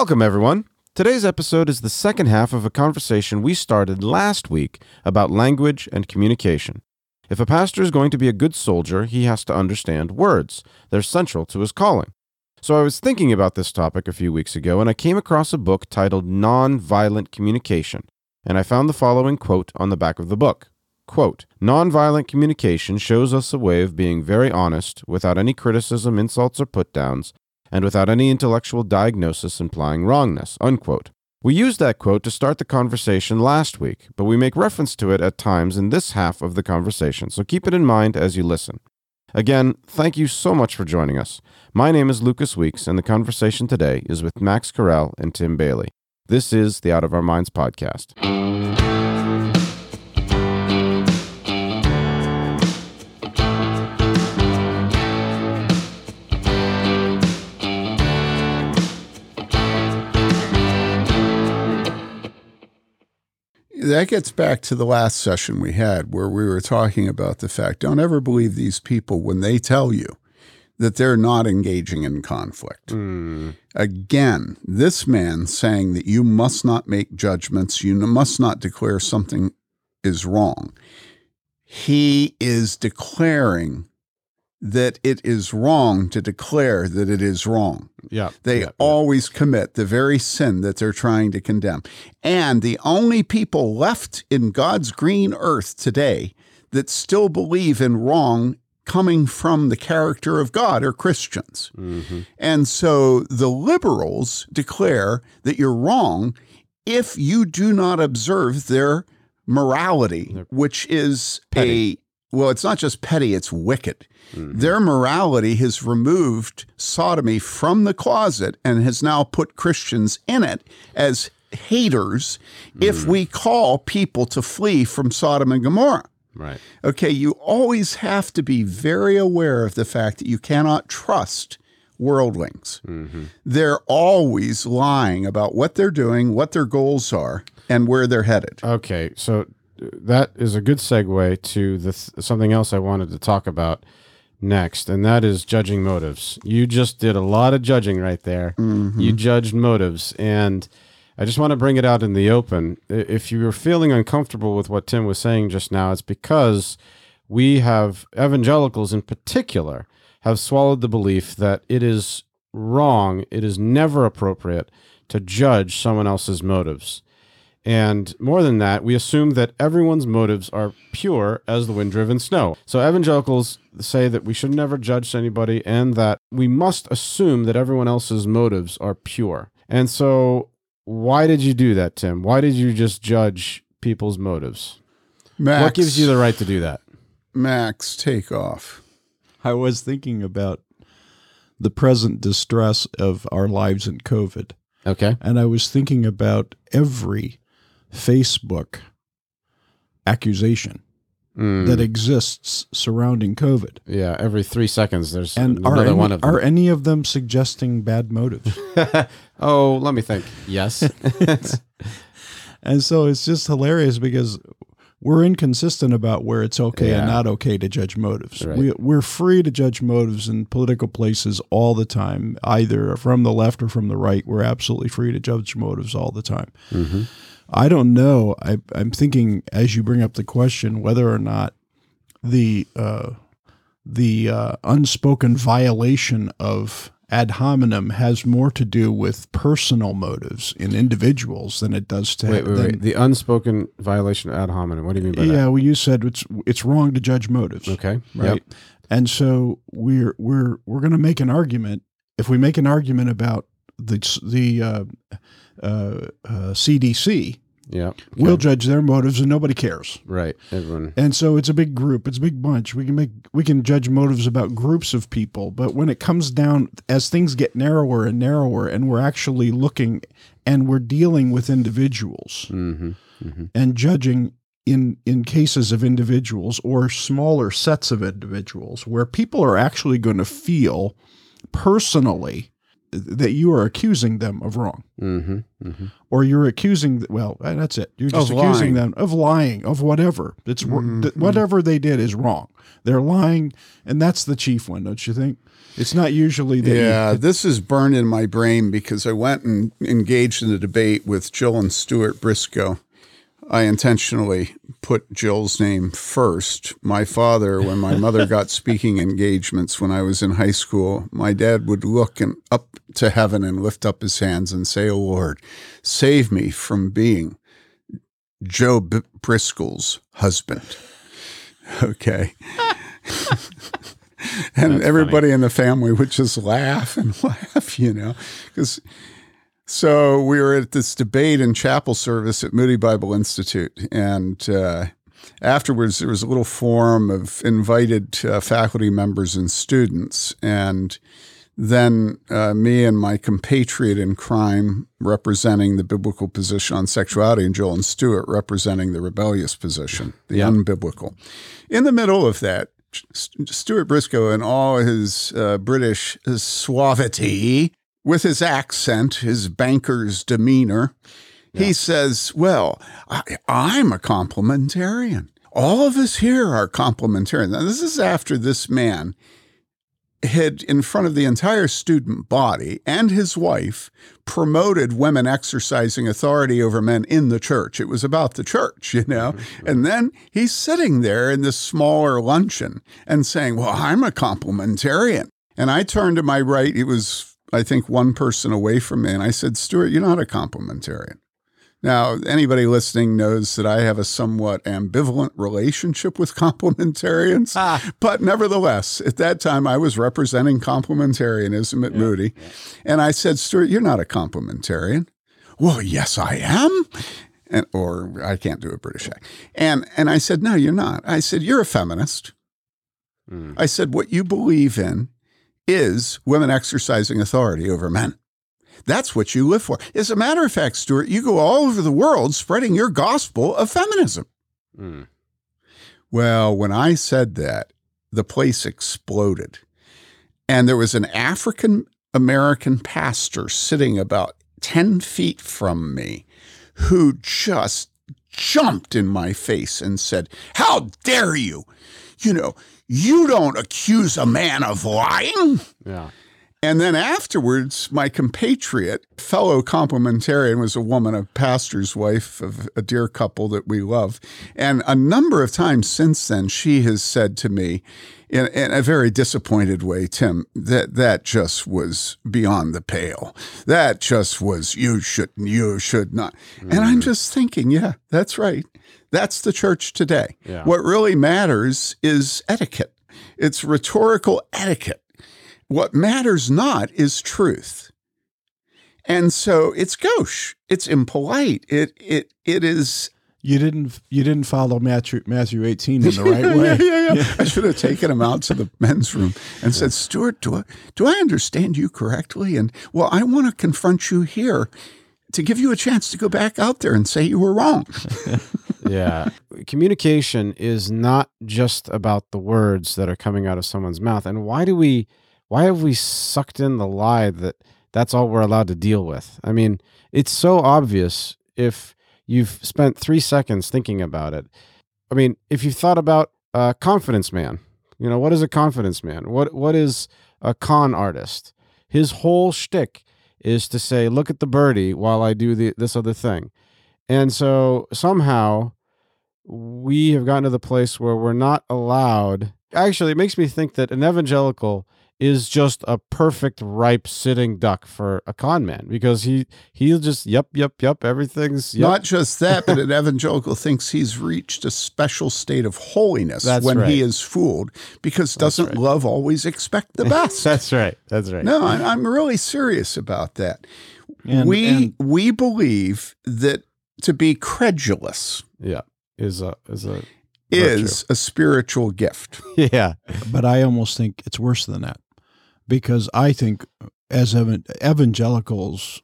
Welcome, everyone. Today's episode is the second half of a conversation we started last week about language and communication. If a pastor is going to be a good soldier, he has to understand words. They're central to his calling. So I was thinking about this topic a few weeks ago, and I came across a book titled Nonviolent Communication, and I found the following quote on the back of the book. Quote, Nonviolent communication shows us a way of being very honest, without any criticism, insults, or put downs, and without any intellectual diagnosis implying wrongness. Unquote. We used that quote to start the conversation last week, but we make reference to it at times in this half of the conversation, so keep it in mind as you listen. Again, thank you so much for joining us. My name is Lucas Weeks, and the conversation today is with Max Carell and Tim Bayly. This is the Out of Our Minds podcast. That gets back to the last session we had where we were talking about the fact don't ever believe these people when they tell you that they're not engaging in conflict. Mm. Again, this man saying that you must not make judgments, you must not declare something is wrong. He is declaring that it is wrong to declare that it is wrong. Yeah. They yeah, always commit the very sin that they're trying to condemn. And the only people left in God's green earth today that still believe in wrong coming from the character of God are Christians. Mm-hmm. And so the liberals declare that you're wrong if you do not observe their morality, which is petty. a well, it's not just petty, it's wicked. Mhm. Their morality has removed sodomy from the closet and has now put Christians in it as haters if we call people to flee from Sodom and Gomorrah. Right. Okay, you always have to be very aware of the fact that you cannot trust worldlings. Mm-hmm. They're always lying about what they're doing, what their goals are, and where they're headed. Okay, so that is a good segue to the th- something else I wanted to talk about next, and that is judging motives. You just did a lot of judging right there. Mm-hmm. You judged motives, and I just want to bring it out in the open. If you were feeling uncomfortable with what Tim was saying just now, it's because we have evangelicals in particular have swallowed the belief that it is wrong, it is never appropriate to judge someone else's motives. And more than that, we assume that everyone's motives are pure as the wind driven snow. So evangelicals say that we should never judge anybody and that we must assume that everyone else's motives are pure. And so, why did you do that, Tim? Why did you just judge people's motives? Max, What gives you the right to do that? Max take off? I was thinking about the present distress of our lives in COVID. Okay. And I was thinking about every Facebook accusation Mm, that exists surrounding COVID. yeah, every three seconds there's And another any, one of them. are any of them suggesting bad motives? oh, let me think. Yes. and so it's just hilarious because we're inconsistent about where it's okay Yeah. and not okay to judge motives. Right. We, we're free to judge motives in political places all the time, either from the left or from the right. We're absolutely free to judge motives all the time. hmm I don't know. I, I'm thinking as you bring up the question whether or not the uh, the uh, unspoken violation of ad hominem has more to do with personal motives in individuals than it does to Wait, wait, than- wait. The unspoken violation of ad hominem. What do you mean by yeah, well, you said it's it's wrong to judge motives. Okay. right? And so we're we're we're going to make an argument. If we make an argument about the the uh, uh, uh, CDC, Yeah. we'll judge their motives, and nobody cares. Right. Everyone. And so it's a big group, it's a big bunch. We can make we can judge motives about groups of people, but when it comes down as things get narrower and narrower, and we're actually looking and we're dealing with individuals Mm-hmm. Mm-hmm. and judging in in cases of individuals or smaller sets of individuals where people are actually going to feel personally that you are accusing them of wrong, Mm-hmm. Mm-hmm. or you're accusing. Well, uh, that's it. You're just Of accusing lying. them of lying of whatever. It's wr- th- whatever they did is wrong. They're lying, and that's the chief one, don't you think? It's not usually you- Yeah, this is burned in my brain because I went and engaged in a debate with Jill and Stuart Briscoe. I intentionally put Jill's name first. My father, when my mother got speaking engagements when I was in high school, my dad would look and up to heaven and lift up his hands and say, "Oh Lord, save me from being Jill B- Briscoe's husband." Okay. and That's everybody in the family would just laugh and laugh, you know, because so we were at this debate in chapel service at Moody Bible Institute, and uh, afterwards there was a little forum of invited uh, faculty members and students, and then uh, me and my compatriot in crime representing the biblical position on sexuality, and Jill and Stuart representing the rebellious position, the Yeah. unbiblical. In the middle of that, St- Stuart Briscoe, in all his uh, British suavity, with his accent, his banker's demeanor, he says, Well, I, I'm a complementarian. All of us here are complementarian. Now, this is after this man had, in front of the entire student body and his wife, promoted women exercising authority over men in the church. It was about the church, you know? Mm-hmm, and then he's sitting there in this smaller luncheon and saying, Well, I'm a complementarian. And I turned to my right. He was, I think, one person away from me. And I said, Stuart, you're not a complementarian. Now, anybody listening knows that I have a somewhat ambivalent relationship with complementarians. Ah. But nevertheless, at that time, I was representing complementarianism at Moody. And I said, Stuart, you're not a complementarian. Well, yes, I am. And, or I can't do a British accent. And, and I said, no, you're not. I said, you're a feminist. Mm. I said, what you believe in is women exercising authority over men. That's what you live for. As a matter of fact, Stuart, you go all over the world spreading your gospel of feminism. Mm. Well, when I said that, the place exploded. And there was an African American pastor sitting about 10 feet from me who just jumped in my face and said, How dare you? You know, you don't accuse a man of lying. Yeah. And then afterwards, my compatriot, fellow complementarian, was a woman, a pastor's wife of a dear couple that we love. And a number of times since then, she has said to me, in, in a very disappointed way, Tim, that that just was beyond the pale. That just was, you shouldn't, you should not. And I'm mm. just thinking, yeah, that's right. That's the church today. Yeah. What really matters is etiquette. It's rhetorical etiquette. What matters not is truth. And so it's gauche. It's impolite. It it it is You didn't you didn't follow Matthew Matthew 18 in the right way. yeah, yeah, yeah. I should have taken him out to the men's room and said, Stuart, do I do I understand you correctly? And well, I want to confront you here to give you a chance to go back out there and say you were wrong. yeah. Communication is not just about the words that are coming out of someone's mouth. And why do we, why have we sucked in the lie that that's all we're allowed to deal with? I mean, it's so obvious if you've spent three seconds thinking about it. I mean, if you've thought about a confidence man, you know, what is a confidence man? What What is a con artist? His whole shtick is to say, look at the birdie while I do the, this other thing. And so somehow we have gotten to the place where we're not allowed. Actually, it makes me think that an evangelical is just a perfect ripe sitting duck for a con man because he he'll just yep yep yep everything's yep. Not just that, but an evangelical thinks he's reached a special state of holiness That's when right. he is fooled because doesn't right. love always expect the best? that's right that's right no, I- I'm really serious about that. And, we and we believe that to be credulous yeah is a is a is a spiritual gift. yeah but I almost think it's worse than that because I think as evan- evangelicals,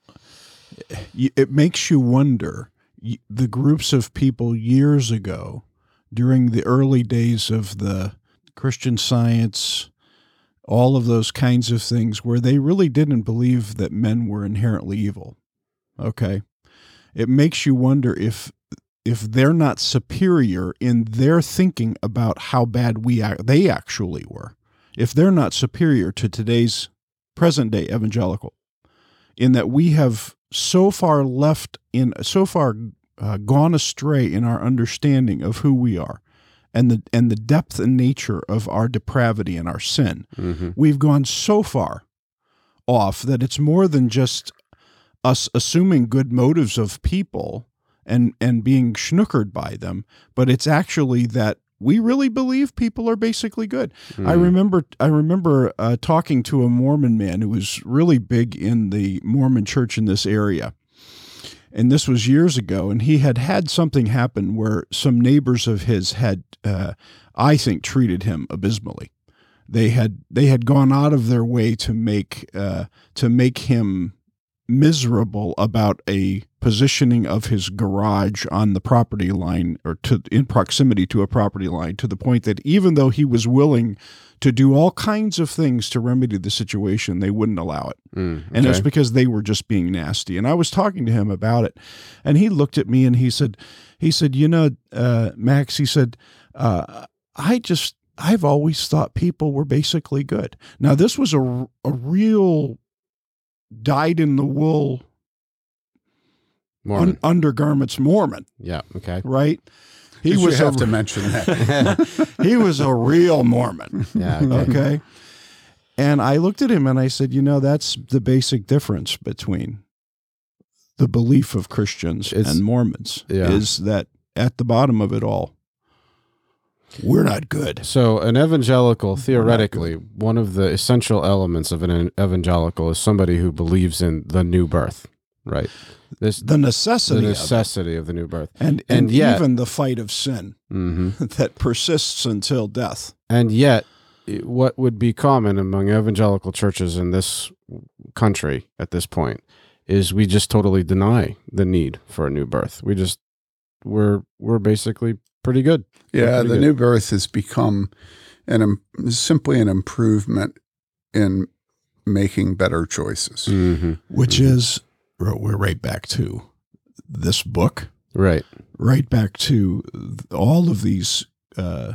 it makes you wonder the groups of people years ago during the early days of the Christian science all of those kinds of things where they really didn't believe that men were inherently evil. Okay. It makes you wonder if if they're not superior in their thinking about how bad we they actually were. If they're not superior to today's present day evangelical in that we have so far left in so far uh, gone astray in our understanding of who we are and the and the depth and nature of our depravity and our sin. Mm-hmm. We've gone so far off that it's more than just us assuming good motives of people and and being schnookered by them, but it's actually that we really believe people are basically good. I remember I remember uh, talking to a Mormon man who was really big in the Mormon church in this area. And this was years ago, and he had had something happen where some neighbors of his had, uh, I think, treated him abysmally. They had they had gone out of their way to make uh, to make him miserable about a positioning of his garage on the property line or to in proximity to a property line to the point that even though he was willing to do all kinds of things to remedy the situation they wouldn't allow it. Mm, and it's because they were just being nasty. And i was talking to him about it and he looked at me and he said he said you know uh, max he said uh, i just i've always thought people were basically good. Now this was a, a real dyed in the wool Mormon. un- undergarments mormon yeah. Okay. right he He was have a, to mention that. he was a real mormon Yeah. Okay. okay and i looked at him and i said you know that's the basic difference between the belief of christians It's- and mormons yeah. is that at the bottom of it all we're not good So, an evangelical, theoretically, one of the essential elements of an evangelical is somebody who believes in the new birth, right? This the the necessity of necessity of the new birth. and and and yet- even the fight of sin hmm that persists until death And yet, what would be common among evangelical churches in this country at this point is we just totally deny the need for a new birth. We just we're we're basically pretty good. Yeah, pretty the good. new birth has become an im- simply an improvement in making better choices. Mm-hmm. which is we're right back to this book Right. right back to all of these uh,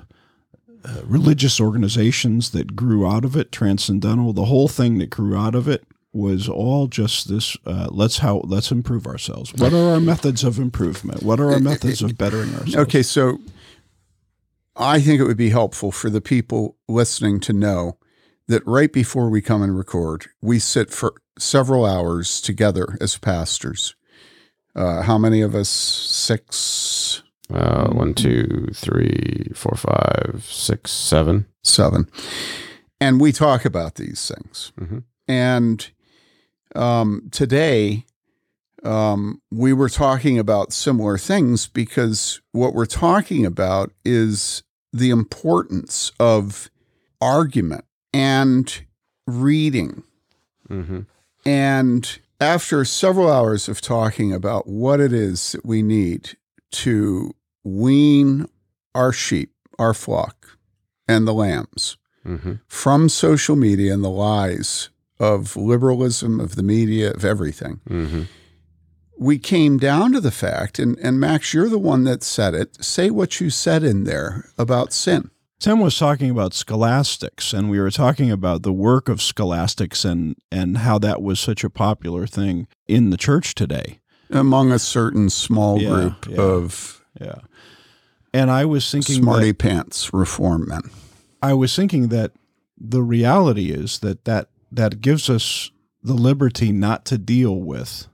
uh, religious organizations that grew out of it, transcendental. The whole thing that grew out of it was all just this. Uh, let's how let's improve ourselves. What are our methods of improvement? What are our methods of bettering ourselves? Okay, so I think it would be helpful for the people listening to know that right before we come and record, we sit for several hours together as pastors. Uh, how many of us? Six, Uh, one, two, three, four, five, six, seven. seven. And we talk about these things. Mhm. And um, today, um, we were talking about similar things because what we're talking about is the importance of argument and reading. Mm-hmm. And after several hours of talking about what it is that we need to wean our sheep, our flock, and the lambs Mm-hmm. from social media and the lies of liberalism, of the media, of everything, Mm-hmm. we came down to the fact, and, and Max, you're the one that said it. Say what you said in there about sin. Tim was talking about scholastics, and we were talking about the work of scholastics and and how that was such a popular thing in the church today. Among a certain small Yeah, group yeah. of Yeah, and I was thinking that- smarty pants reform men. I was thinking that the reality is that that that gives us the liberty not to deal with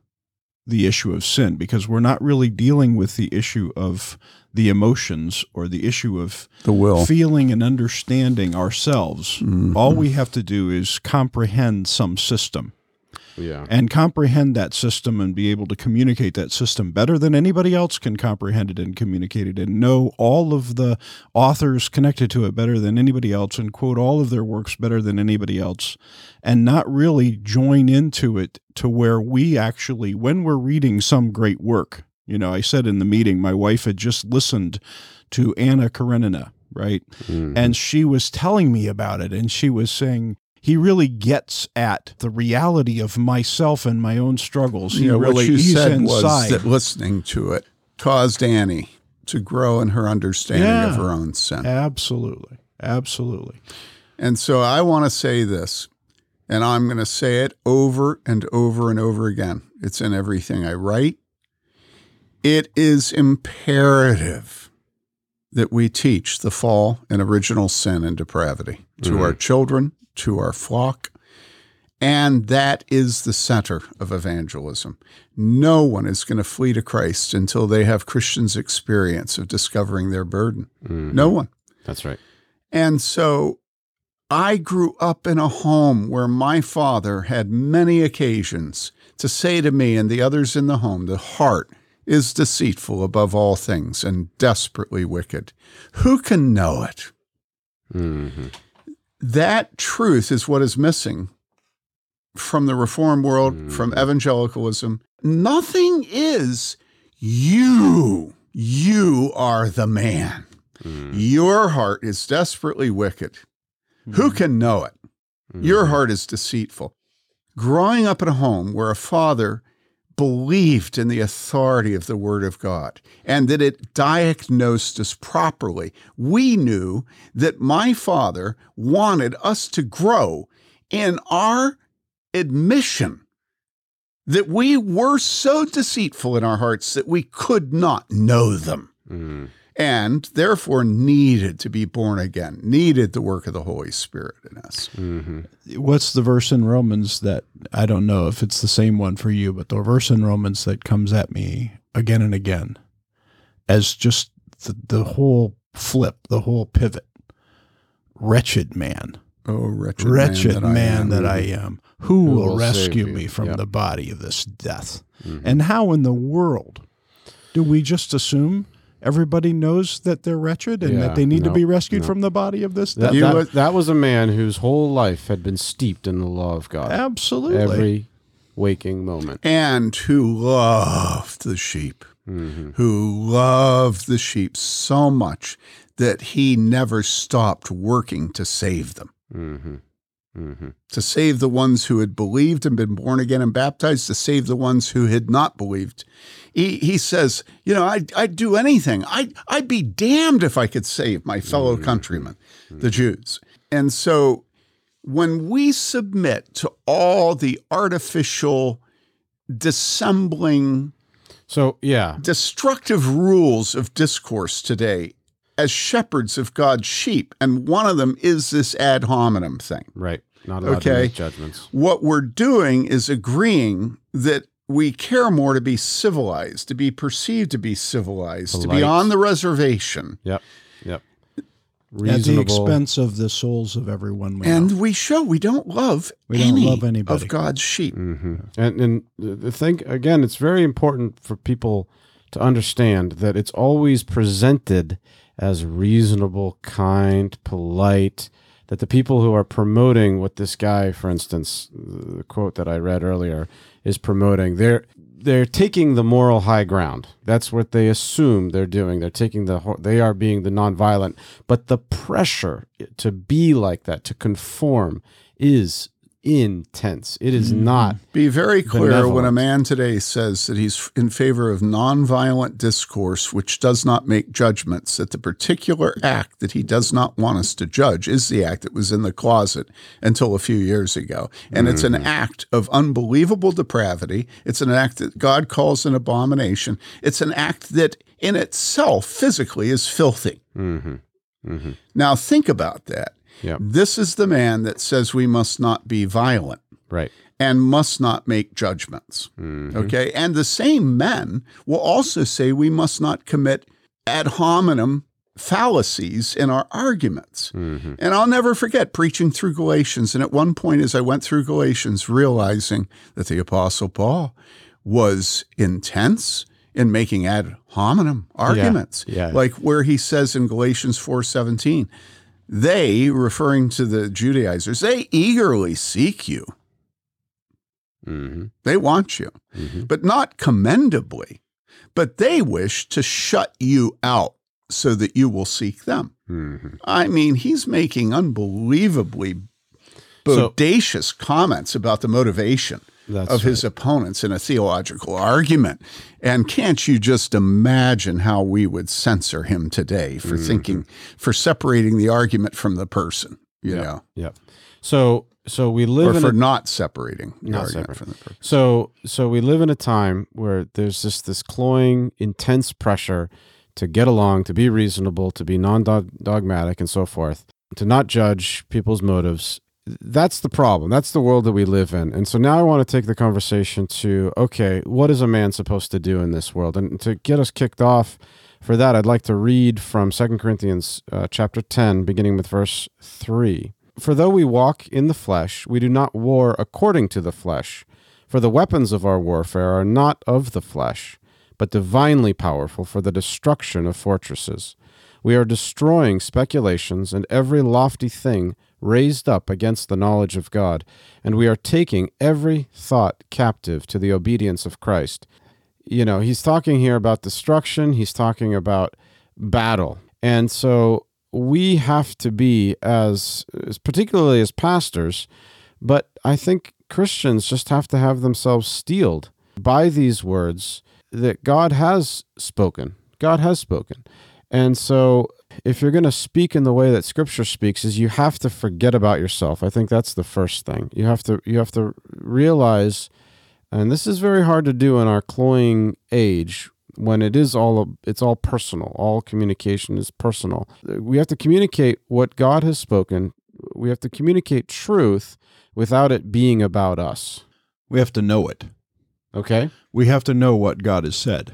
the issue of sin because we're not really dealing with the issue of the emotions or the issue of The will. feeling and understanding ourselves. Mhm. All we have to do is comprehend some system Yeah. and comprehend that system and be able to communicate that system better than anybody else can comprehend it and communicate it and know all of the authors connected to it better than anybody else and quote all of their works better than anybody else and not really join into it to where we actually when we're reading some great work you know i said in the meeting my wife had just listened to anna karenina right Mhm. and she was telling me about it and she was saying he really gets at the reality of myself and my own struggles. He you know, really what you said inside. was that listening to it caused Annie to grow in her understanding Yeah. of her own sin. Absolutely. Absolutely. And so I want to say this, and I'm going to say it over and over and over again. It's in everything I write. It is imperative that we teach the fall and original sin and depravity to mm-hmm. our children, to our flock. And that is the center of evangelism. No one is going to flee to Christ until they have Christians' experience of discovering their burden. No one. That's right. And so I grew up in a home where my father had many occasions to say to me and the others in the home, the heart is deceitful above all things and desperately wicked. Who can know it? hmm That truth is what is missing from the reform world, from mm. evangelicalism. Nothing is you. You are the man. Mm. Your heart is desperately wicked. Who mm. can know it? Your heart is deceitful. Growing up in a home where a father believed in the authority of the Word of God and that it diagnosed us properly, we knew that my father wanted us to grow in our admission that we were so deceitful in our hearts that we could not know them Mm. And therefore needed to be born again, needed the work of the Holy Spirit in us. hmm What's the verse in Romans that I don't know if it's the same one for you, but the verse in Romans that comes at me again and again as just the, the whole flip, the whole pivot. Wretched man, Oh, wretched, wretched man that I, that I am. am. Who, Who will, will rescue me from Yep. the body of this death? Mhm. And how in the world do we just assume everybody knows that they're wretched and Yeah, that they need to be rescued no. from the body of this That, death? You that, was- that was a man whose whole life had been steeped in the law of God. Absolutely. Every waking moment. And who loved the sheep, hmm who loved the sheep so much that he never stopped working to save them. hmm hmm to save the ones who had believed and been born again and baptized, to save the ones who had not believed. He, he says, you know, I'd, I'd do anything. I'd, I'd be damned if I could save my fellow countrymen, the Jews. And so when we submit to all the artificial, dissembling, So, yeah. destructive rules of discourse today as shepherds of God's sheep, and one of them is this ad hominem thing Right. Not allowed to Okay. make judgments. what we're doing is agreeing that we care more to be civilized, to be perceived to be civilized, to be on the reservation. Yep. Yep. At the expense of the souls of everyone we know. And we show we don't love We don't any love anybody. of God's sheep. hmm And and the the thing again, it's very important for people to understand that it's always presented as reasonable, kind, polite. That the people who are promoting what this guy, for instance, the quote that I read earlier, is promoting, they're they're taking the moral high ground. That's what they assume they're doing. They're taking the they are being the nonviolent. But the pressure to be like that, to conform, is intense. It is not Be very clear when a man today says that he's in favor of nonviolent discourse, which does not make judgments, that the particular act that he does not want us to judge is the act that was in the closet until a few years ago. And it's an act of unbelievable depravity. It's an act that God calls an abomination. It's an act that in itself physically is filthy. Mm-hmm. Mm-hmm. Now, think about that. Yep. This is the man that says we must not be violent Right. and must not make judgments. Mhm. Okay. And the same men will also say we must not commit ad hominem fallacies in our arguments. Mhm. And I'll never forget preaching through Galatians. And at one point, as I went through Galatians, realizing that the Apostle Paul was intense in making ad hominem arguments. yeah. Like where he says in Galatians 4:17, they, referring to the Judaizers, they eagerly seek you. Mhm. They want you, Mhm. but not commendably. But they wish to shut you out so that you will seek them. Mhm. I mean, he's making unbelievably bodacious comments about the motivation That's of his opponents in a theological argument. And can't you just imagine how we would censor him today for mm-hmm. thinking, for separating the argument from the person, you know, Yep. So so we or live in for a, not separating the Not argument separating. from the person. so so we live in a time where there's just this cloying, intense pressure to get along, to be reasonable, to be non-dogmatic, and so forth, to not judge people's motives. That's the problem. That's the world that we live in. And so now I want to take the conversation to okay, what is a man supposed to do in this world? And to get us kicked off for that, I'd like to read from 2 Corinthians uh, chapter 10, beginning with verse 3. For though we walk in the flesh, we do not war according to the flesh. For the weapons of our warfare are not of the flesh, but divinely powerful for the destruction of fortresses. We are destroying speculations and every lofty thing raised up against the knowledge of God, and we are taking every thought captive to the obedience of Christ. You know, he's talking here about destruction, he's talking about battle. And so we have to be as, particularly as pastors, but I think Christians just have to have themselves steeled by these words that God has spoken. God has spoken. And so if you're going to speak in the way that scripture speaks is you have to forget about yourself. I think that's the first thing. You have to you have to realize and this is very hard to do in our cloying age when it is all it's all personal. All communication is personal. We have to communicate what God has spoken. We have to communicate truth without it being about us. We have to know it. Okay? We have to know what God has said.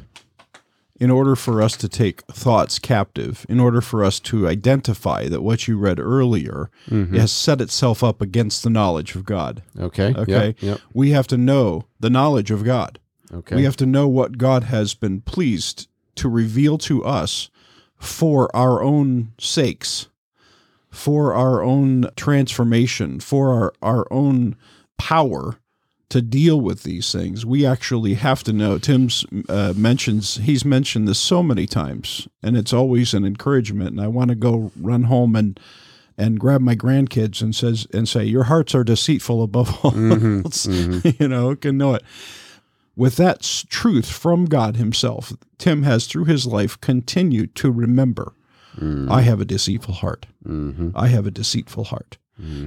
In order for us to take thoughts captive, in order for us to identify that what you read earlier mm-hmm. has set itself up against the knowledge of God, Okay. Okay. Yep. yep. we have to know the knowledge of God. Okay. We have to know what God has been pleased to reveal to us for our own sakes, for our own transformation, for our, our own power to deal with these things. We actually have to know. Tim's uh, mentions, he's mentioned this so many times, and it's always an encouragement. And I want to go run home and and grab my grandkids and says and say, "Your hearts are deceitful above all mm-hmm, else." Mm-hmm. you know, can know it with that truth from God Himself, Tim has through his life continued to remember mm. I have a deceitful heart. Mm-hmm. I have a deceitful heart.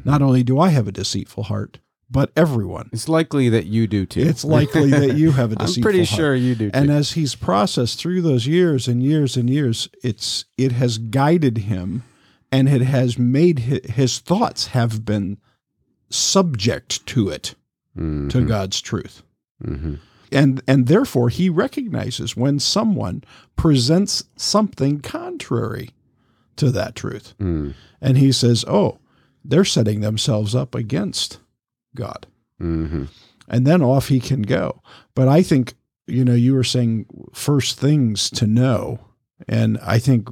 Not only do I have a deceitful heart, but everyone. It's likely that you do too. It's likely that you have a I'm pretty heart. sure you do too. And as he's processed through those years and years and years, it's it has guided him, and it has made his, his thoughts have been subject to it, to mm-hmm. God's truth, mm-hmm. and and therefore he recognizes when someone presents something contrary to that truth, mm. and he says, "Oh, they're setting themselves up against God." mm-hmm. and then off he can go. But I think, you know, you were saying first things to know. And I think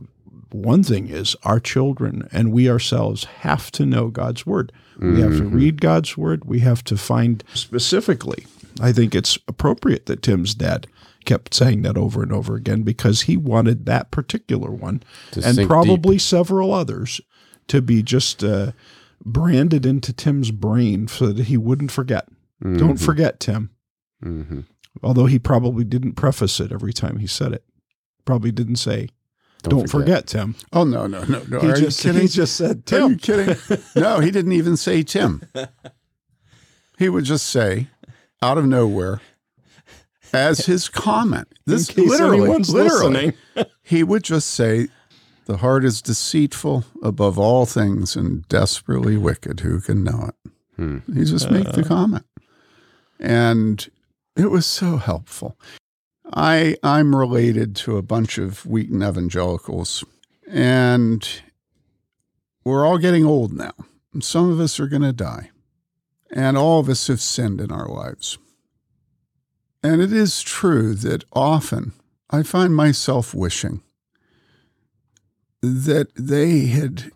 one thing is our children and we ourselves have to know God's word. We have to read God's word. We have to find specifically. I think it's appropriate that Tim's dad kept saying that over and over again because he wanted that particular one To and probably several others to be just uh, branded into Tim's brain so that he wouldn't forget. Don't forget, Tim. Mm-hmm. Although he probably didn't preface it every time he said it. Probably didn't say, "Don't, forget. Tim." Oh no, no, no, no! He Are just you kidding? he just said, Are you "Tim." kidding? No, he didn't even say Tim. He would just say, out of nowhere, as his comment. This case literally, anyone's literally, he would just say, "The heart is deceitful above all things and desperately wicked. Who can know it?" Hmm. He just make the comment, and it was so helpful. I I'm related to a bunch of Wheaton evangelicals, and we're all getting old now. Some of us are going to die, and all of us have sinned in our lives. And it is true that often I find myself wishing that they had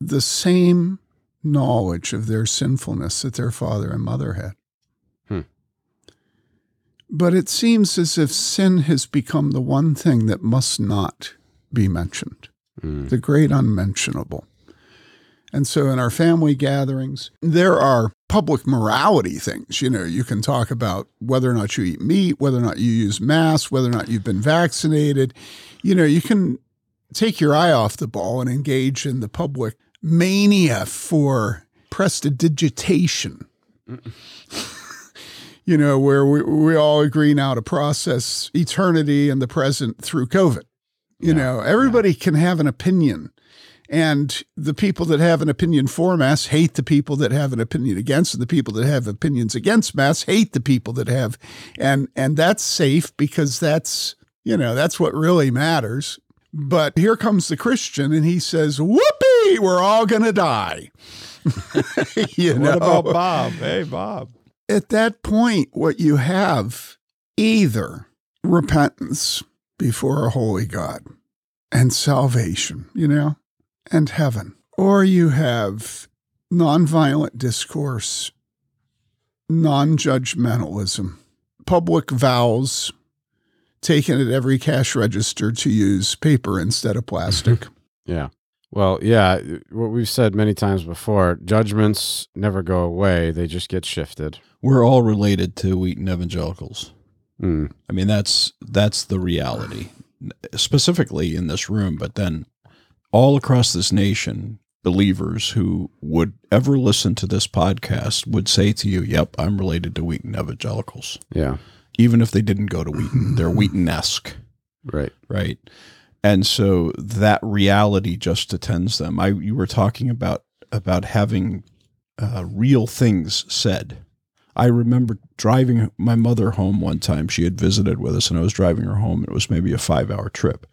the same knowledge of their sinfulness that their father and mother had. Hmm. But it seems as if sin has become the one thing that must not be mentioned, Mm. the great unmentionable. And so in our family gatherings, there are public morality things. You know, you can talk about whether or not you eat meat, whether or not you use masks, whether or not you've been vaccinated. You know, you can take your eye off the ball and engage in the public mania for prestidigitation. you know, where we, we all agree now to process eternity and the present through COVID. You Yeah. know, everybody can have an opinion. And the people that have an opinion for mass hate the people that have an opinion against, and the people that have opinions against mass hate the people that have, and and that's safe because that's you know that's what really matters. But here comes the Christian, and he says, "Whoopee, we're all gonna die." you What know? about Bob? Hey, Bob. at that point, what you have either repentance before a holy God and salvation, you know, and heaven, or you have nonviolent discourse, non judgmentalism, public vows taken at every cash register to use paper instead of plastic. Yeah. Well, yeah, what we've said many times before, judgments never go away, they just get shifted. We're all related to Wheaton evangelicals. Mm. I mean, that's that's the reality, specifically in this room, but then all across this nation, believers who would ever listen to this podcast would say to you, "Yep, I'm related to Wheaton evangelicals," Yeah. Even if they didn't go to Wheaton. They're Wheaton-esque, Right. right? And so that reality just attends them. I you were talking about about having uh, real things said. I remember driving my mother home one time. She had visited with us, and I was driving her home. It was maybe a five-hour trip,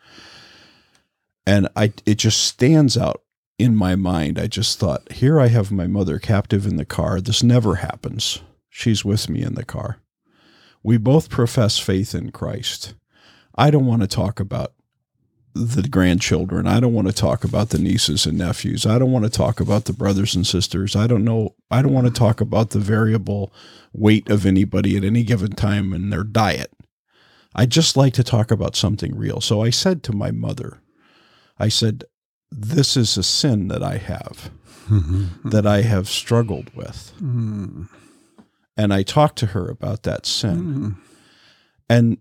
and I it just stands out in my mind. I just thought, here I have my mother captive in the car. This never happens. She's with me in the car. We both profess faith in Christ. I don't want to talk about the grandchildren. I don't want to talk about the nieces and nephews. I don't want to talk about the brothers and sisters. I don't know. I don't want to talk about the variable weight of anybody at any given time and their diet. I just like to talk about something real. So I said to my mother, I said, This is a sin that I have, mm-hmm. that I have struggled with. Mm-hmm. And I talked to her about that sin. And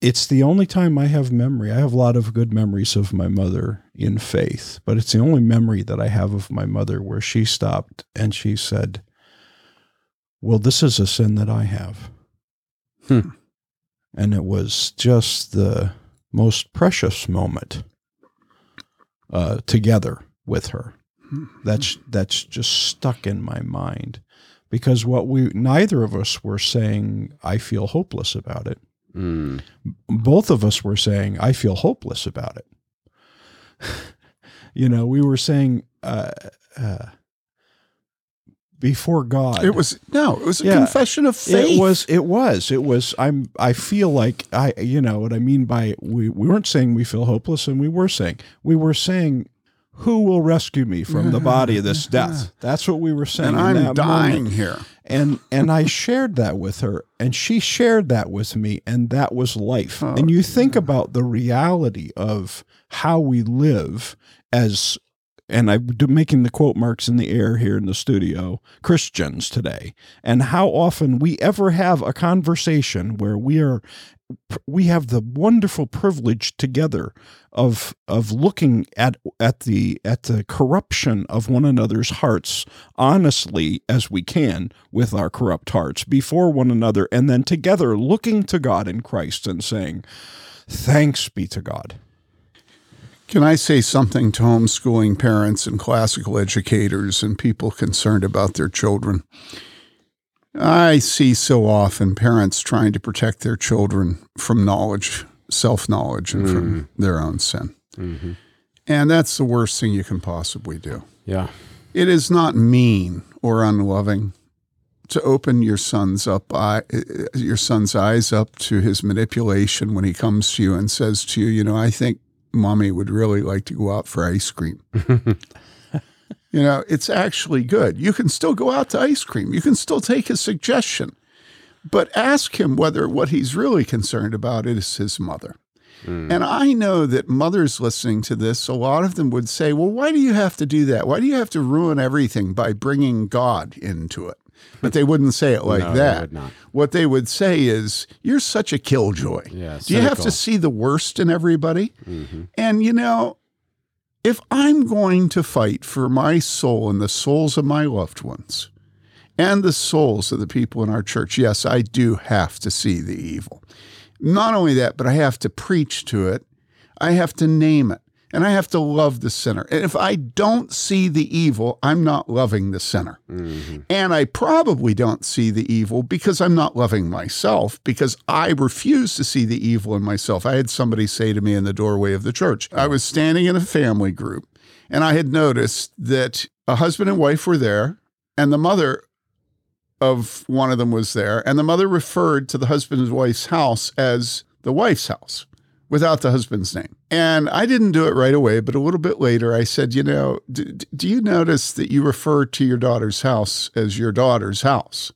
it's the only time I have memory. I have a lot of good memories of my mother in faith, but it's the only memory that I have of my mother where she stopped and she said, Well, this is a sin that I have. Hmm. And it was just the most precious moment uh, together with her. That's that's just stuck in my mind because what we neither of us were saying I feel hopeless about it Mm. both of us were saying, I feel hopeless about it. you know, we were saying, uh, uh, before God, It was no, it was a Yeah. confession of faith. it was, it was, it was, I'm, I feel like I, you know what I mean by we, we weren't saying we feel hopeless and we were saying, we were saying, who will rescue me from the body of this death? That's what we were saying. and I'm dying moment here. and and I shared that with her and she shared that with me and that was life. Oh. and you think about the reality of how we live as and I'm making the quote marks in the air here in the studio, Christians today, and how often we ever have a conversation where we are we have the wonderful privilege together of of looking at at the at the corruption of one another's hearts honestly as we can with our corrupt hearts before one another and then together looking to God in Christ and saying thanks be to God Can I say something to homeschooling parents and classical educators and people concerned about their children? I see so often parents trying to protect their children from knowledge, self knowledge, and from mm. their own sin. Mm-hmm. And that's the worst thing you can possibly do. Yeah. It is not mean or unloving to open your son's up eye, uh, uh, your son's eyes up to his manipulation when he comes to you and says to you, you know, I think mommy would really like to go out for ice cream. you know, it's actually good. You can still go out to ice cream. You can still take his suggestion, but ask him whether what he's really concerned about is his mother. And I know that mothers listening to this, a lot of them would say, Well, why do you have to do that? Why do you have to ruin everything by bringing God into it? But they wouldn't say it like No, they that. not. What they would say is, You're such a killjoy. Yeah, do you have to see the worst in everybody? Mm-hmm. And you know, if I'm going to fight for my soul and the souls of my loved ones and the souls of the people in our church, yes, I do have to see the evil. Not only that, but I have to preach to it, I have to name it, and I have to love the sinner. And if I don't see the evil, I'm not loving the sinner. Mm-hmm. And I probably don't see the evil because I'm not loving myself, because I refuse to see the evil in myself. I had somebody say to me in the doorway of the church, I was standing in a family group, and I had noticed that a husband and wife were there, and the mother of one of them was there, and the mother referred to the husband and wife's house as the wife's house without the husband's name. And I didn't do it right away, but a little bit later I said, You know, do, do you notice that you refer to your daughter's house as your daughter's house?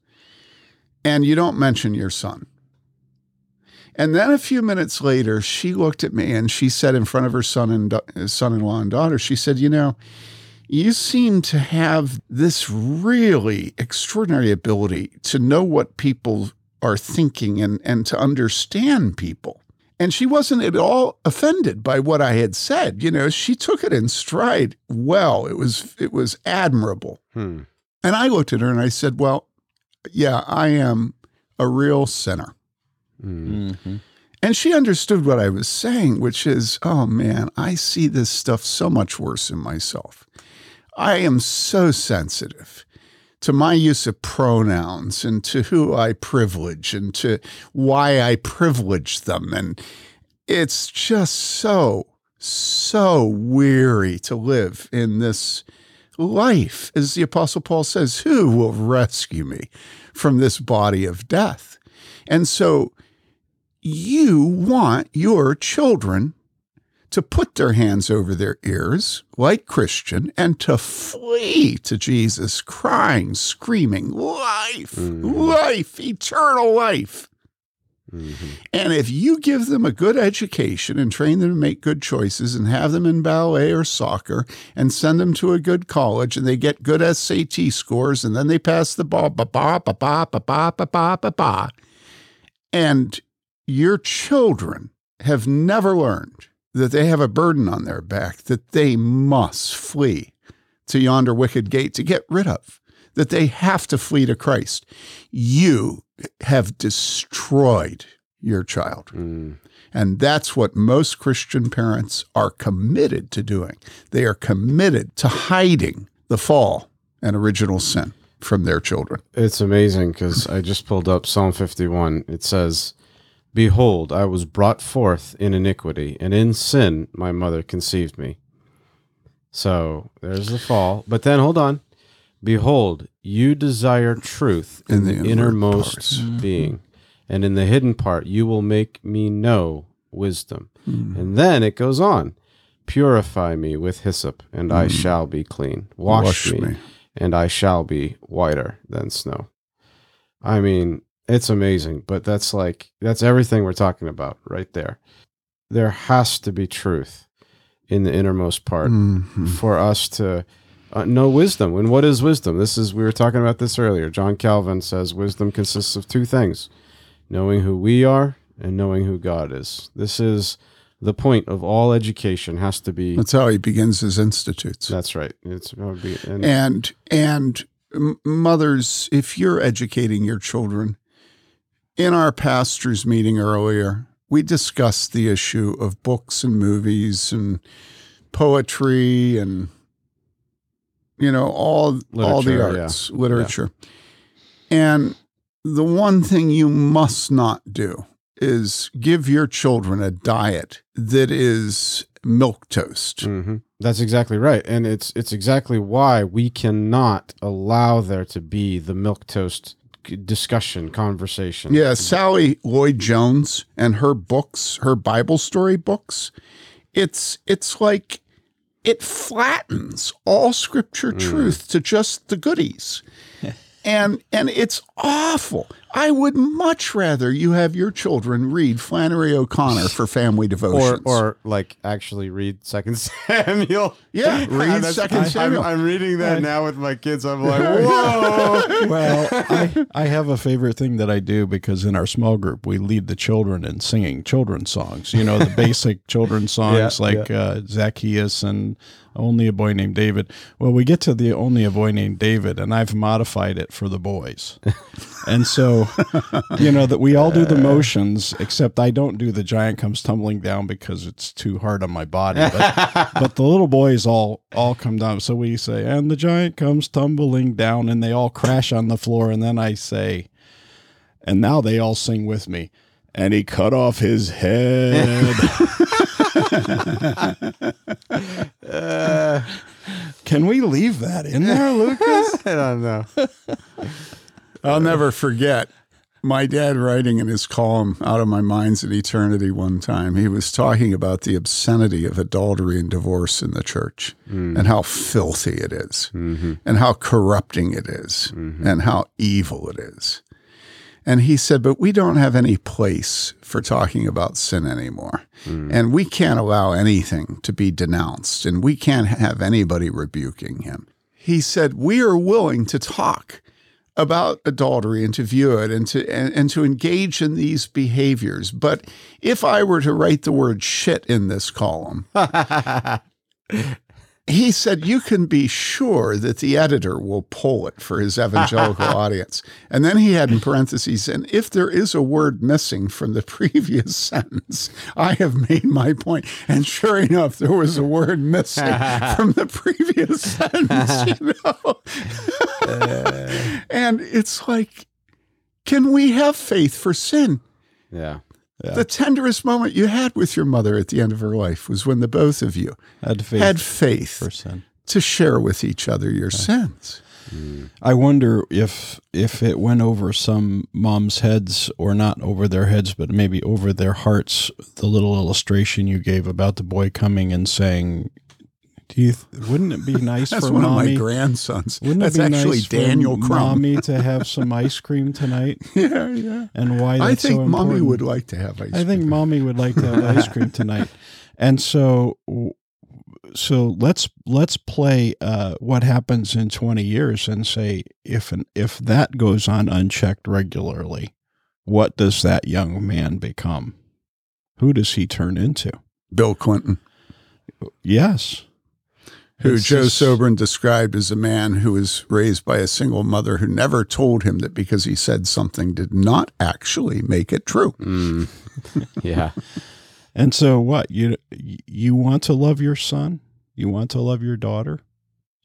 And you don't mention your son. And then a few minutes later, she looked at me and she said, in front of her son and son-in-law and daughter, she said, "You know, you seem to have this really extraordinary ability to know what people are thinking and, and to understand people. And she wasn't at all offended by what I had said. You know, she took it in stride well. It was it was admirable. Hmm. And I looked at her and I said, Well, yeah, I am a real sinner. Mm. Mm-hmm. And she understood what I was saying, which is, oh man, I see this stuff so much worse in myself. I am so sensitive to my use of pronouns and to who I privilege and to why I privilege them. And it's just so, so weary to live in this life. As the Apostle Paul says, who will rescue me from this body of death? And so you want your children to put their hands over their ears, like Christian, and to flee to Jesus, crying, screaming, life, life, eternal life. Mm-hmm. And if you give them a good education and train them to make good choices and have them in ballet or soccer and send them to a good college and they get good SAT scores and then they pass the ball, ba ba ba ba ba ba ba ba ba ba, and your children have never learned that they have a burden on their back that they must flee to yonder wicked gate to get rid of, that they have to flee to Christ. You have destroyed your child. Mm. And that's what most Christian parents are committed to doing. They are committed to hiding the fall and original sin from their children. It's amazing because I just pulled up Psalm 51. It says, Behold, I was brought forth in iniquity, and in sin my mother conceived me. So there's the fall. But then hold on. Behold, you desire truth in, In the the, innermost parts. being, and in the hidden part you will make me know wisdom. Hmm. And then it goes on. Purify me with hyssop, and I shall be clean. Wash. Wash me, me. and I shall be whiter than snow. I mean, it's amazing, but that's like that's everything we're talking about right there. There has to be truth in the innermost part Mhm. for us to uh, know wisdom. And what is wisdom? This is we were talking about this earlier. John Calvin says wisdom consists of two things: knowing who we are and knowing who God is. This is the point of all education has to be That's how he begins his institutes. that's right. It's it be and, And and mothers, if you're educating your children, in our pastors meeting earlier, we discussed the issue of books and movies and poetry and you know all all the Literature, yeah. arts, literature. And the one thing you must not do is give your children a diet that is milk toast. Mhm. That's exactly right, and it's it's exactly why we cannot allow there to be the milk toast discussion conversation. Yeah, Sally Lloyd Jones and her books, her Bible story books, it's it's like it flattens all scripture mm. truth to just the goodies. and and it's awful. I would much rather you have your children read Flannery O'Connor for family or devotions. or like actually read Second Samuel. Yeah, read That's- Second I'm- Samuel. I'm, reading that now with my kids. I'm like, whoa. well, I, I have a favorite thing that I do because in our small group we lead the children in singing children's songs. You know, the basic children's songs Yeah, like Uh, Zacchaeus and Only a Boy Named David. Well, we get to the Only a Boy Named David, and I've modified it for the boys. and so, you know, that we all do the motions, except I don't do the giant comes tumbling down because it's too hard on my body. But, but the little boys all all come down. So we say, and the giant comes tumbling down, and they all crash on the floor. And then I say, and now they all sing with me. And he cut off his head. Can we leave that in there, Lucas? I don't know. I'll never forget my dad writing in his column Out of My Minds in Eternity one time. He was talking about the obscenity of adultery and divorce in the church mm. and how filthy it is, mm-hmm. and how corrupting it is, mm-hmm. and how evil it is. And he said, but we don't have any place for talking about sin anymore. Mm. And we can't allow anything to be denounced, and we can't have anybody rebuking him. He said, we are willing to talk about adultery and to view it and to and, and to engage in these behaviors. But if I were to write the word shit in this column, he said you can be sure that the editor will pull it for his evangelical audience. And then he had in parentheses, and if there is a word missing from the previous sentence, I have made my point. And sure enough, there was a word missing from the previous sentence, you know. Uh. and it's like, can we have faith for sin? Yeah. The tenderest moment you had with your mother at the end of her life was when the both of you Had faith had faith to share with each other your sins. Mm. I wonder if if it went over some moms' heads or not over their heads, but maybe over their hearts. The little illustration you gave about the boy coming and saying, "Do you? Th- wouldn't it be nice That's for one mommy? of my grandsons. wouldn't That's it be actually nice Daniel for Crumb. mommy to have some ice cream tonight? Yeah, yeah. And why? I think so mommy important. would like to have ice cream. I think cream. mommy would like to have ice cream tonight. And so so let's let's play uh, what happens in 20 years and say if an, if that goes on unchecked regularly, what does that young man become? Who does he turn into? Bill Clinton, Yes. Who It's Joe just- Sobran described as a man who was raised by a single mother who never told him that because he said something did not actually make it true. Mm. Yeah. And so what? You you want to love your son? You want to love your daughter?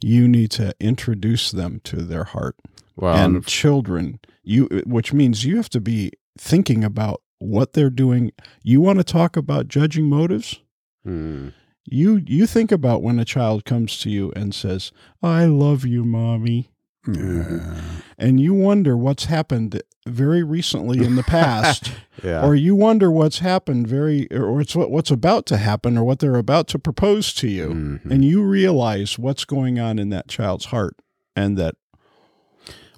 You need to introduce them to their heart. Well, and children you which means you have to be thinking about what they're doing you want to talk about judging motives mm. You you think about when a child comes to you and says i love you mommy Yeah. and you wonder what's happened very recently in the past yeah. or you wonder what's happened very or it's what, what's about to happen or what they're about to propose to you Mhm. and you realize what's going on in that child's heart and that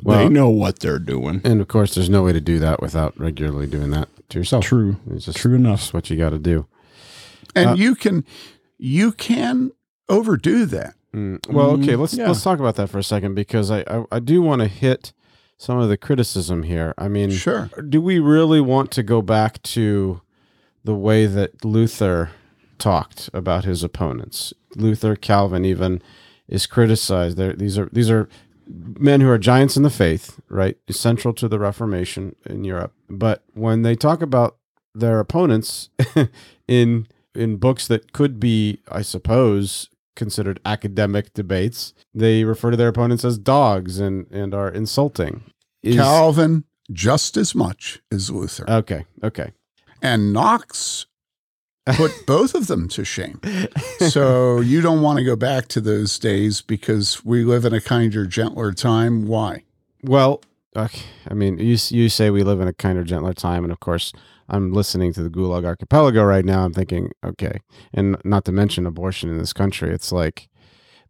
Well- they know what they're doing And of course, there's no way to do that without regularly doing that to yourself. true It's just, true enough just what you got to do. And Uh, you can you can overdo that. Mm. Well, okay, Mm, let's yeah. let's talk about that for a second because I I, I do want to hit some of the criticism here. I mean, Sure. do we really want to go back to the way that Luther talked about his opponents? Luther, Calvin, even is criticized. They're, these are these are men who are giants in the faith, right? Central to the Reformation in Europe. But when they talk about their opponents in in books that could be, I suppose, considered academic debates, they refer to their opponents as dogs and and are insulting. Is- Calvin just as much as Luther. okay, okay. and Knox put both of them to shame. So you don't want to go back to those days because we live in a kinder, gentler time. Why? Well, okay. I mean, you you say we live in a kinder, gentler time, and of course, I'm listening to the Gulag Archipelago right now. I'm thinking, okay, and not to mention abortion in this country. It's like,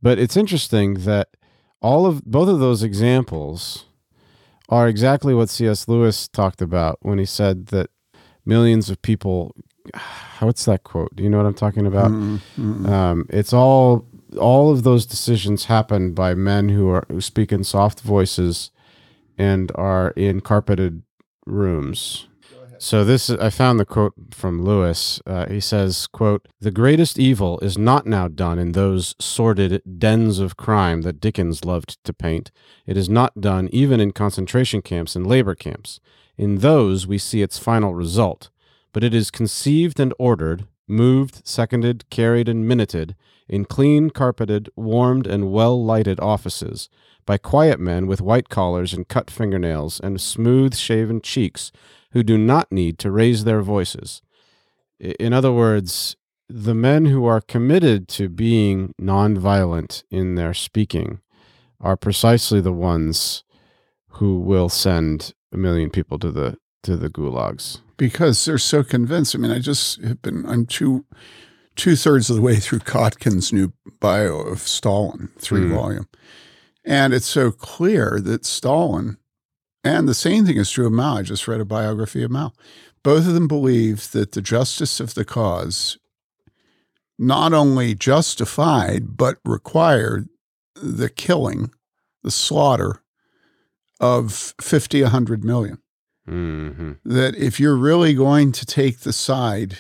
but it's interesting that all of both of those examples are exactly what C.S. Lewis talked about when he said that millions of people. What's that quote? Do you know what I'm talking about? Mm-hmm. Um, it's all all of those decisions happen by men who are who speak in soft voices and are in carpeted rooms. So this I found the quote from Lewis. Uh, he says, "quote The greatest evil is not now done in those sordid dens of crime that Dickens loved to paint. It is not done even in concentration camps and labor camps. In those we see its final result, but it is conceived and ordered, moved, seconded, carried, and minuted in clean carpeted, warmed, and well lighted offices." By quiet men with white collars and cut fingernails and smooth shaven cheeks who do not need to raise their voices. In other words, the men who are committed to being nonviolent in their speaking are precisely the ones who will send a million people to the to the gulags. because they're so convinced. I mean, I just have been, I'm two, two thirds of the way through Kotkin's new bio of Stalin, three Mm. volume. And it's so clear that Stalin, and the same thing is true of Mao. I just read a biography of Mao. Both of them believed that the justice of the cause not only justified, but required the killing, the slaughter of 50, 100 million Mm-hmm. that if you're really going to take the side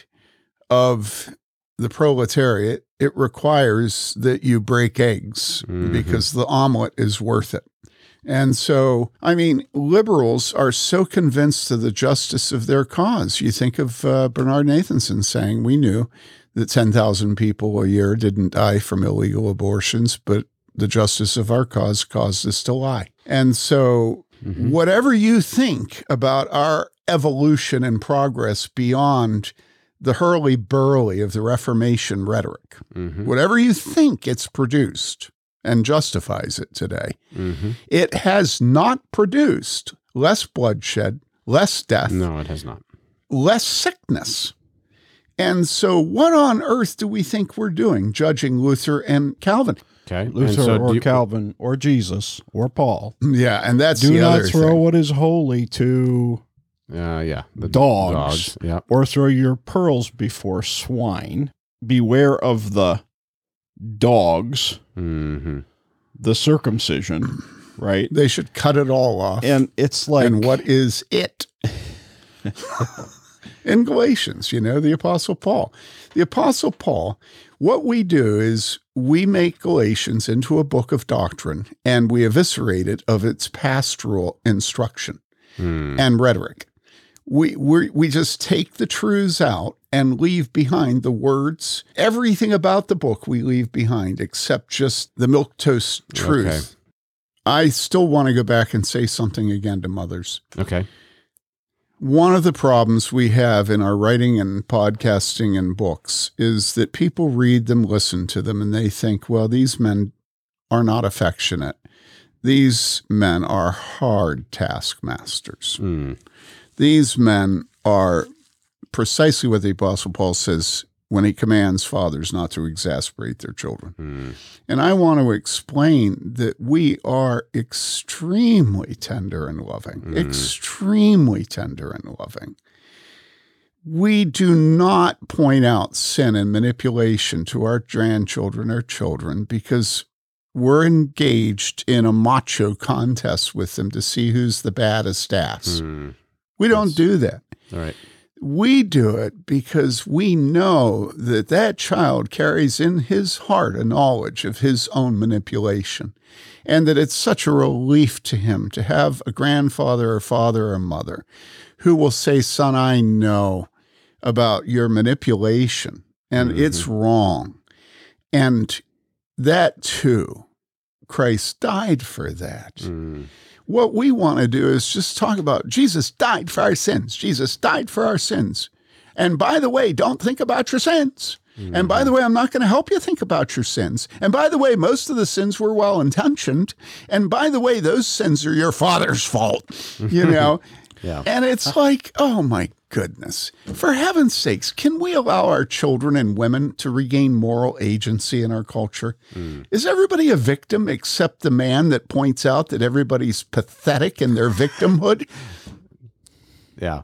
of the proletariat, it requires that you break eggs Mhm. because the omelet is worth it. And so, I mean, liberals are so convinced of the justice of their cause. You think of uh, Bernard Nathanson saying, We knew that 10,000 people a year didn't die from illegal abortions, but the justice of our cause caused us to lie. And so, Mhm. whatever you think about our evolution and progress beyond the hurly burly of the Reformation rhetoric, Mm-hmm. whatever you think it's produced and justifies it today, Mm-hmm. it has not produced less bloodshed, less death, No, it has not. less sickness. And so, what on earth do we think we're doing judging Luther and Calvin? Okay. Luther so or you- Calvin or Jesus or Paul. Yeah, and that's Do the not other throw thing. what is holy to Uh, yeah. The Dogs. Dogs. Yeah. or throw your pearls before swine. Beware of the dogs, Mm-hmm. the circumcision, right? They should cut it all off. And it's like and what is it? In Galatians, you know, the Apostle Paul. The Apostle Paul, what we do is we make Galatians into a book of doctrine and we eviscerate it of its pastoral instruction Mm. and rhetoric. We we we just take the truths out and leave behind the words. Everything about the book we leave behind except just the milk toast truth. Okay. I still want to go back and say something again to mothers. Okay. One of the problems we have in our writing and podcasting and books is that people read them, listen to them, and they think, well, these men are not affectionate. These men are hard taskmasters. Mm. These men are precisely what the Apostle Paul says when he commands fathers not to exasperate their children. Mm. And I want to explain that we are extremely tender and loving, Mm. extremely tender and loving. We do not point out sin and manipulation to our grandchildren or children because we're engaged in a macho contest with them to see who's the baddest ass. Mm. We don't Yes. do that. All right. We do it because we know that that child carries in his heart a knowledge of his own manipulation, and that it's such a relief to him to have a grandfather or father or mother who will say, Son, I know about your manipulation, and it's wrong. And that too, Christ died for that Mm. What we want to do is just talk about Jesus died for our sins. Jesus died for our sins. And by the way, don't think about your sins. And by the way, I'm not going to help you think about your sins. And by the way, most of the sins were well intentioned. And by the way, those sins are your father's fault, you know? Yeah. And it's like, oh my goodness. For heaven's sakes, can we allow our children and women to regain moral agency in our culture? Mm. Is everybody a victim except the man that points out that everybody's pathetic in their victimhood? Yeah.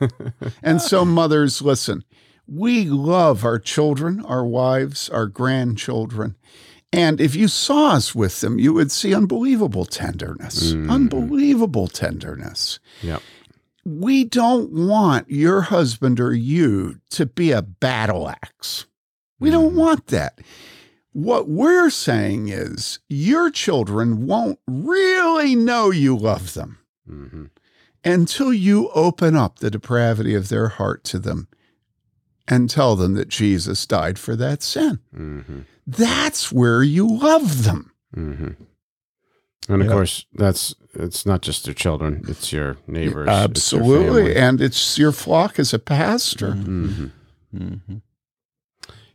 and so, mothers, listen, we love our children, our wives, our grandchildren. And if you saw us with them, you would see unbelievable tenderness, mm. unbelievable tenderness. Yep we don't want your husband or you to be a battle axe. We don't mm-hmm. want that. What we're saying is your children won't really know you love them mm-hmm. until you open up the depravity of their heart to them and tell them that Jesus died for that sin. Mm-hmm. That's where you love them. Mm-hmm. And of yep. course, that's it's not just your children; it's your neighbors. Absolutely, it's and it's your flock as a pastor. Mm-hmm. mm-hmm. Mm-hmm.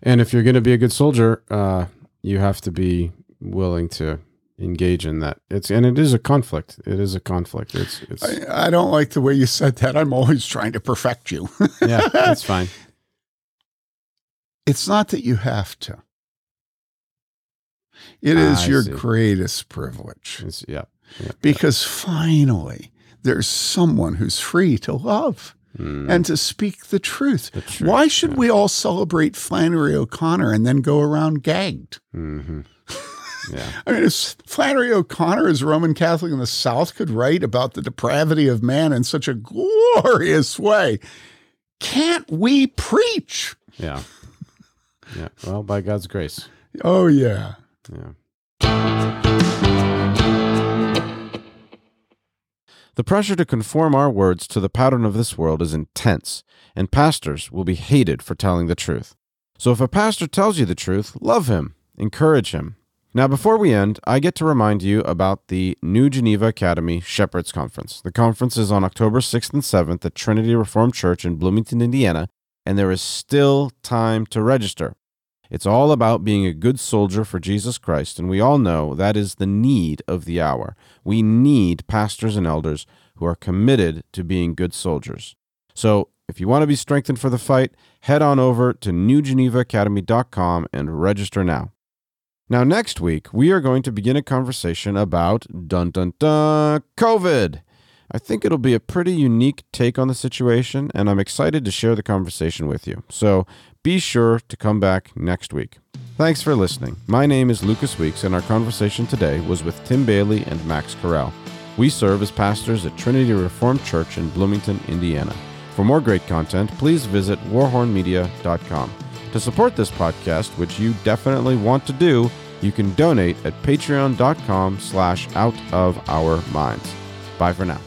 And if you're going to be a good soldier, uh, you have to be willing to engage in that. It's and it is a conflict. It is a conflict. It's. it's I, I don't like the way you said that. I'm always trying to perfect you. yeah, that's fine. It's not that you have to. It is your see. greatest privilege. It's, yeah, yeah. Because finally, there's someone who's free to love. Mm. and to speak the truth. the truth. Why should yeah. we all celebrate Flannery O'Connor and then go around gagged? Mm-hmm. Yeah. I mean, if Flannery O'Connor, as a Roman Catholic in the South, could write about the depravity of man in such a glorious way, can't we preach? Yeah. Yeah. Well, by God's grace. Oh, yeah. Yeah. The pressure to conform our words to the pattern of this world is intense, and pastors will be hated for telling the truth. So if a pastor tells you the truth, love him, encourage him. Now, before we end, I get to remind you about the New Geneva Academy Shepherds Conference. The conference is on October 6th and 7th at Trinity Reformed Church in Bloomington, Indiana, and there is still time to register. It's all about being a good soldier for Jesus Christ, and we all know that is the need of the hour. We need pastors and elders who are committed to being good soldiers. So, if you want to be strengthened for the fight, head on over to newgenevaacademy.com and register now. Now, next week, we are going to begin a conversation about dun dun dun COVID. I think it'll be a pretty unique take on the situation, and I'm excited to share the conversation with you. So be sure to come back next week. Thanks for listening. My name is Lucas Weeks, and our conversation today was with Tim Bayly and Max Carell. We serve as pastors at Trinity Reformed Church in Bloomington, Indiana. For more great content, please visit warhornmedia.com. To support this podcast, which you definitely want to do, you can donate at patreon.com slash out of our minds. Bye for now.